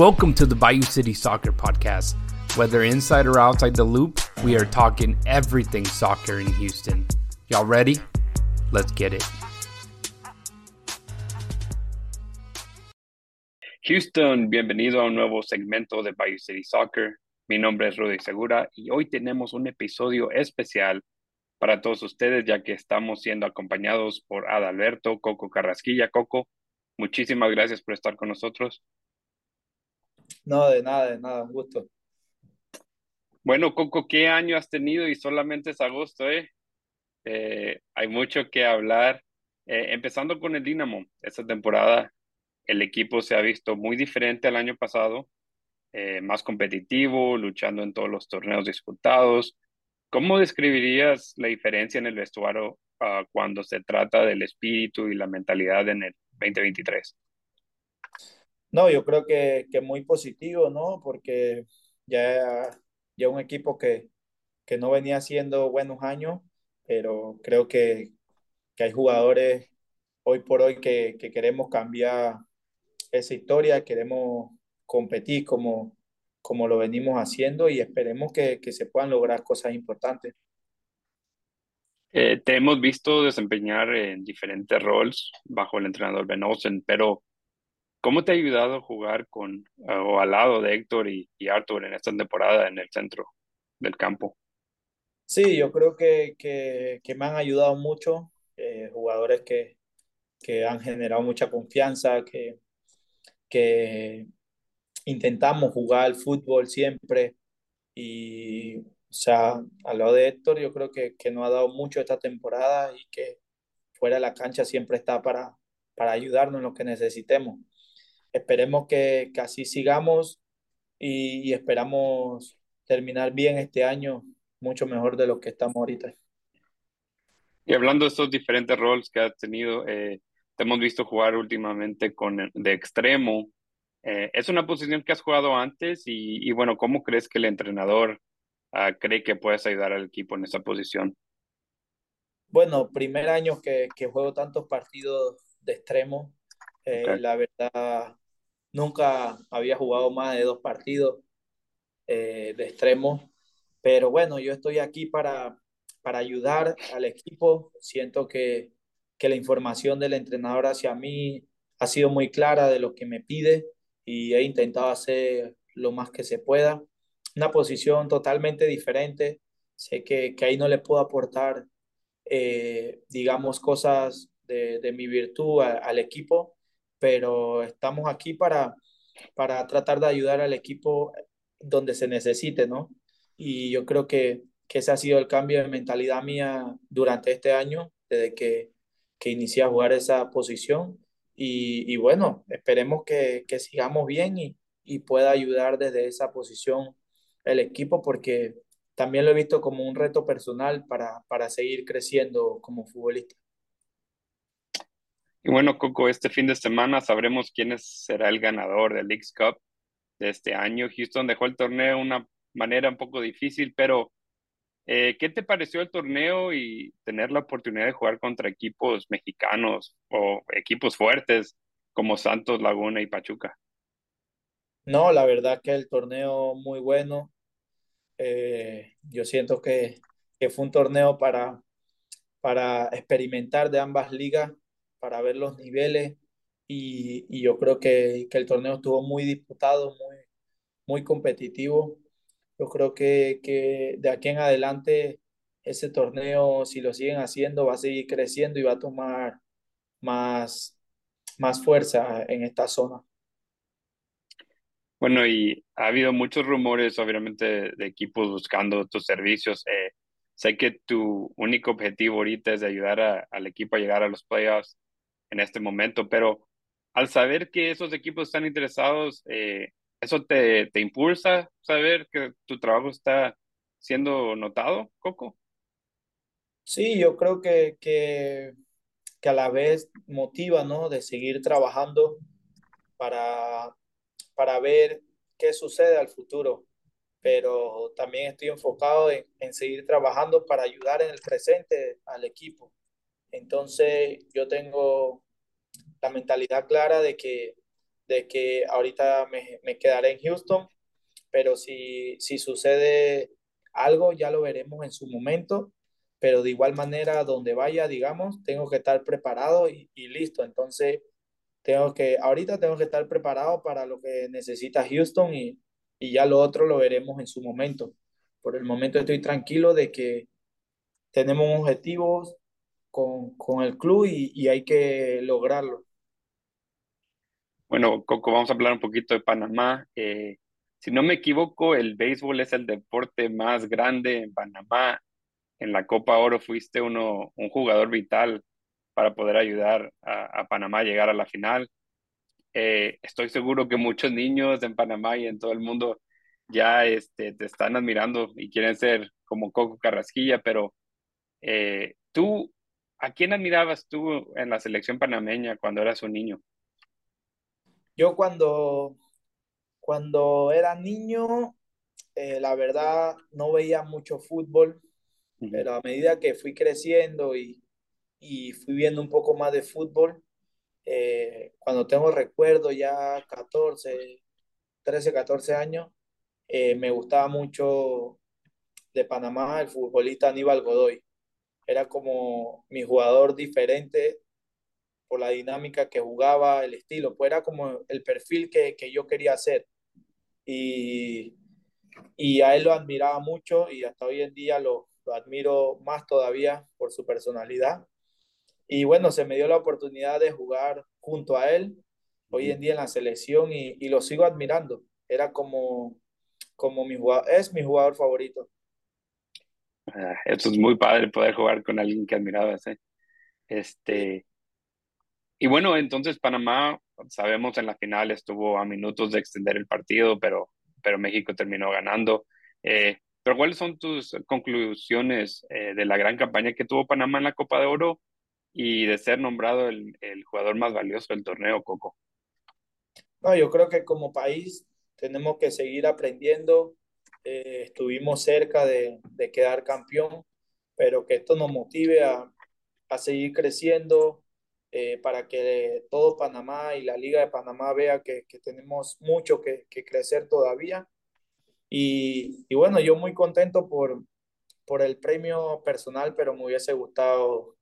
Welcome to the Bayou City Soccer Podcast. Whether inside or outside the loop, we are talking everything soccer in Houston. Y'all ready? Let's get it. Houston, bienvenido a un nuevo segmento de Bayou City Soccer. Mi nombre es Rudy Segura y hoy tenemos un episodio especial para todos ustedes ya que estamos siendo acompañados por Adalberto Coco Carrasquilla. Coco, muchísimas gracias por estar con nosotros. No, de nada, de nada, un gusto. Bueno, Coco, ¿qué año has tenido? Y solamente es agosto, ¿eh? eh hay mucho que hablar. Eh, empezando con el Dinamo, esta temporada el equipo se ha visto muy diferente al año pasado, eh, más competitivo, luchando en todos los torneos disputados. ¿Cómo describirías la diferencia en el vestuario uh, cuando se trata del espíritu y la mentalidad en el 2023? No, yo creo que, que muy positivo, ¿no? Porque ya, ya un equipo que, que no venía haciendo buenos años, pero creo que, que hay jugadores hoy por hoy que, que, queremos cambiar esa historia, queremos competir como, como lo venimos haciendo y esperemos que, que se puedan lograr cosas importantes. Eh, te hemos visto desempeñar en diferentes roles bajo el entrenador Ben Olsen, pero ¿Cómo te ha ayudado jugar con o al lado de Héctor y, y, Arthur en esta temporada en el centro del campo? Sí, yo creo que, que, que me han ayudado mucho, eh, jugadores que, que han generado mucha confianza, que, que intentamos jugar al fútbol siempre y, o sea, al lado de Héctor yo creo que, que nos ha dado mucho esta temporada y que fuera de la cancha siempre está para, para ayudarnos en lo que necesitemos esperemos que, que así sigamos y, y, esperamos terminar bien este año, mucho mejor de lo que estamos ahorita. Y hablando de estos diferentes roles que has tenido, eh, te hemos visto jugar últimamente con de extremo. Eh, ¿Es una posición que has jugado antes? Y, y bueno, ¿cómo crees que el entrenador uh, cree que puedes ayudar al equipo en esa posición? Bueno, primer año que, que juego tantos partidos de extremo. Eh, okay. La verdad, Nunca había jugado más de dos partidos eh, de extremo, pero bueno, yo estoy aquí para, para ayudar al equipo. Siento que, que la información del entrenador hacia mí ha sido muy clara de lo que me pide y he intentado hacer lo más que se pueda. Una posición totalmente diferente. Sé que, que ahí no le puedo aportar, eh, digamos, cosas de, de mi virtud al equipo, pero estamos aquí para, para tratar de ayudar al equipo donde se necesite, ¿no? Y yo creo que, que ese ha sido el cambio de mentalidad mía durante este año, desde que, que inicié a jugar esa posición. Y, y bueno, esperemos que, que sigamos bien y, y pueda ayudar desde esa posición el equipo, porque también lo he visto como un reto personal para, para seguir creciendo como futbolista. Y bueno, Coco, este fin de semana sabremos quién será el ganador del Leagues Cup de este año. Houston dejó el torneo de una manera un poco difícil, pero eh, ¿qué te pareció el torneo y tener la oportunidad de jugar contra equipos mexicanos o equipos fuertes como Santos, Laguna y Pachuca? No, la verdad que el torneo muy bueno. Eh, yo siento que, que fue un torneo para, para experimentar de ambas ligas para ver los niveles y, y yo creo que, que, el torneo estuvo muy disputado, muy, muy competitivo. Yo creo que, que de aquí en adelante ese torneo, si lo siguen haciendo, va a seguir creciendo y va a tomar más, más fuerza en esta zona. Bueno, y ha habido muchos rumores, obviamente, de equipos buscando tus servicios. Eh, sé que tu único objetivo ahorita es de ayudar al equipo a llegar a los playoffs en este momento, pero al saber que esos equipos están interesados, eh, ¿eso te, te impulsa saber que tu trabajo está siendo notado, Coco? Sí, yo creo que, que, que a la vez motiva, ¿no? De seguir trabajando para, para ver qué sucede al futuro, pero también estoy enfocado en, en seguir trabajando para ayudar en el presente al equipo. Entonces yo tengo la mentalidad clara de que, de que ahorita me, me quedaré en Houston, pero si, si sucede algo ya lo veremos en su momento, pero de igual manera donde vaya, digamos, tengo que estar preparado y, listo. Entonces, tengo que, ahorita tengo que estar preparado para lo que necesita Houston y, y ya lo otro lo veremos en su momento. Por el momento estoy tranquilo de que tenemos objetivos con, con el club y, hay que lograrlo. Bueno, Coco, vamos a hablar un poquito de Panamá. Eh, si no me equivoco, el béisbol es el deporte más grande en Panamá. En la Copa Oro fuiste uno, un jugador vital para poder ayudar a, a Panamá a llegar a la final. Eh, estoy seguro que muchos niños en Panamá y en todo el mundo ya este, te están admirando y quieren ser como Coco Carrasquilla, pero eh, tú, ¿a quién admirabas tú en la selección panameña cuando eras un niño? Yo cuando, cuando era niño, eh, la verdad no veía mucho fútbol, pero a medida que fui creciendo y, y fui viendo un poco más de fútbol, eh, cuando tengo recuerdo ya 14 13 14 años, eh, me gustaba mucho de Panamá el futbolista Aníbal Godoy. Era como mi jugador diferente por la dinámica que jugaba, el estilo, pues era como el perfil que, que yo quería hacer. Y, y a él lo admiraba mucho y hasta hoy en día lo, lo admiro más todavía por su personalidad. Y bueno, se me dio la oportunidad de jugar junto a él hoy en día en la selección y, y lo sigo admirando. Era como, como mi jugador, es mi jugador favorito. Ah, eso es muy padre poder jugar con alguien que admirabas, ¿eh? Este, y bueno, entonces Panamá, sabemos en la final estuvo a minutos de extender el partido, pero, pero México terminó ganando. Eh, pero ¿cuáles son tus conclusiones eh, de la gran campaña que tuvo Panamá en la Copa de Oro y de ser nombrado el, el jugador más valioso del torneo, Coco? No, yo creo que como país tenemos que seguir aprendiendo. Eh, estuvimos cerca de, de quedar campeón, pero que esto nos motive a, a seguir creciendo eh, para que todo Panamá y la Liga de Panamá vea que, que tenemos mucho que, que crecer todavía. Y, y, bueno, yo muy contento por, por el premio personal, pero me hubiese gustado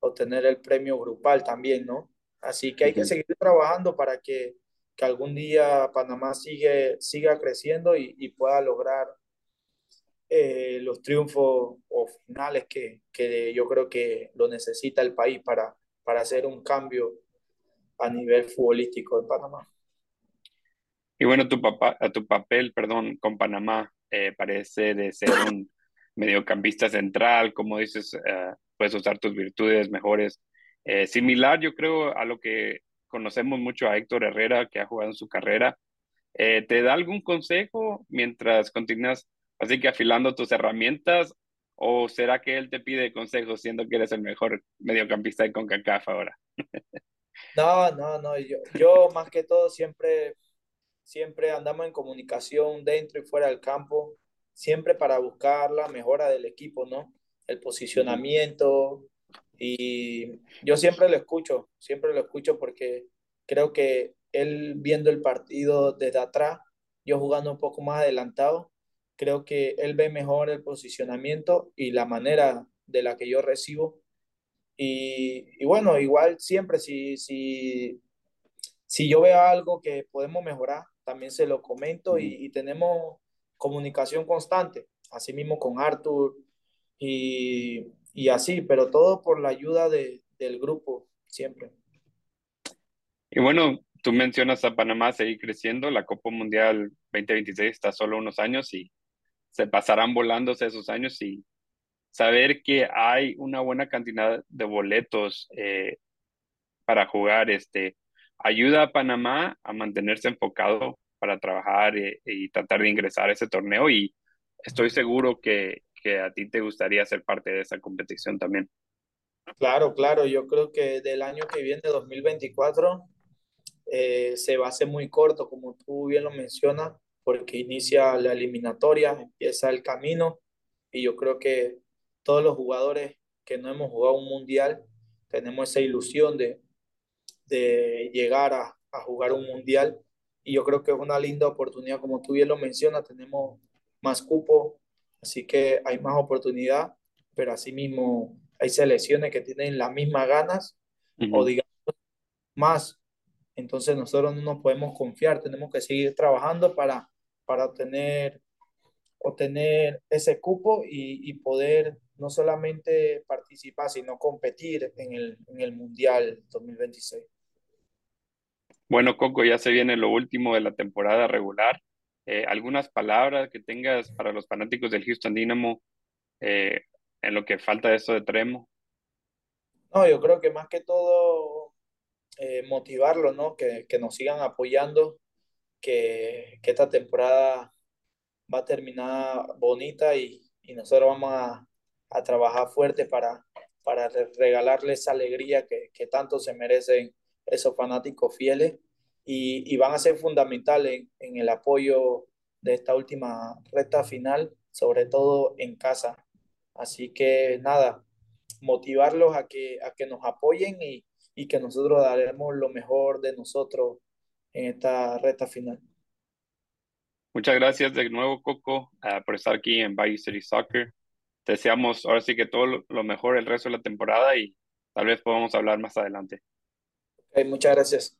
obtener el premio grupal también, ¿no? Así que hay que seguir trabajando para que, que algún día Panamá sigue, siga creciendo y, y pueda lograr eh, los triunfos o finales que, que yo creo que lo necesita el país para, para hacer un cambio a nivel futbolístico en Panamá. Y bueno, tu papá, tu papel, perdón, con Panamá eh, parece de ser un mediocampista central, como dices, eh, puedes usar tus virtudes mejores. Eh, similar, yo creo, a lo que conocemos mucho a Héctor Herrera, que ha jugado en su carrera. Eh, ¿te da algún consejo mientras continúas así que afilando tus herramientas? ¿O será que él te pide consejos siendo que eres el mejor mediocampista de CONCACAF ahora? No, no, no, yo, yo más que todo siempre siempre andamos en comunicación dentro y fuera del campo, siempre para buscar la mejora del equipo, ¿no? El posicionamiento y yo siempre lo escucho, siempre lo escucho porque creo que él viendo el partido desde atrás, yo jugando un poco más adelantado, creo que él ve mejor el posicionamiento y la manera de la que yo recibo. Y, y bueno, igual siempre si, si si yo veo algo que podemos mejorar, también se lo comento y, y tenemos comunicación constante, así mismo con Arthur y, y así, pero todo por la ayuda de, del grupo, siempre. Y bueno, tú mencionas a Panamá seguir creciendo, la Copa Mundial 2026 está solo unos años y se pasarán volándose esos años y saber que hay una buena cantidad de boletos eh, para jugar, este, ayuda a Panamá a mantenerse enfocado para trabajar eh, y tratar de ingresar a ese torneo y estoy seguro que, que a ti te gustaría ser parte de esa competición también. Claro, claro, yo creo que del año que viene, 2024, eh, se va a hacer muy corto, como tú bien lo mencionas, porque inicia la eliminatoria, empieza el camino y yo creo que todos los jugadores que no hemos jugado un mundial tenemos esa ilusión de, de llegar a, a jugar un mundial y yo creo que es una linda oportunidad, como tú bien lo mencionas, tenemos más cupo, así que hay más oportunidad, pero asimismo hay selecciones que tienen las mismas ganas o digamos más. Entonces nosotros no nos podemos confiar, tenemos que seguir trabajando para, para obtener, obtener ese cupo y, y poder no solamente participar, sino competir en el, en el Mundial 2026. Bueno, Coco, ya se viene lo último de la temporada regular. Eh, ¿Algunas palabras que tengas para los fanáticos del Houston Dynamo eh, en lo que falta de eso de Tremo? No, yo creo que más que todo eh, motivarlo, ¿no? Que, que, nos sigan apoyando, que, que, esta temporada va a terminar bonita y, y nosotros vamos a, a, trabajar fuerte para, para regalarles esa alegría que, que tanto se merecen esos fanáticos fieles y, y van a ser fundamentales en, en, el apoyo de esta última recta final, sobre todo en casa. Así que nada, motivarlos a que, a que nos apoyen y, y que nosotros daremos lo mejor de nosotros en esta recta final. Muchas gracias de nuevo, Coco, uh, por estar aquí en Bayou City Soccer. Te deseamos ahora sí que todo lo mejor el resto de la temporada y tal vez podamos hablar más adelante. Okay, muchas gracias.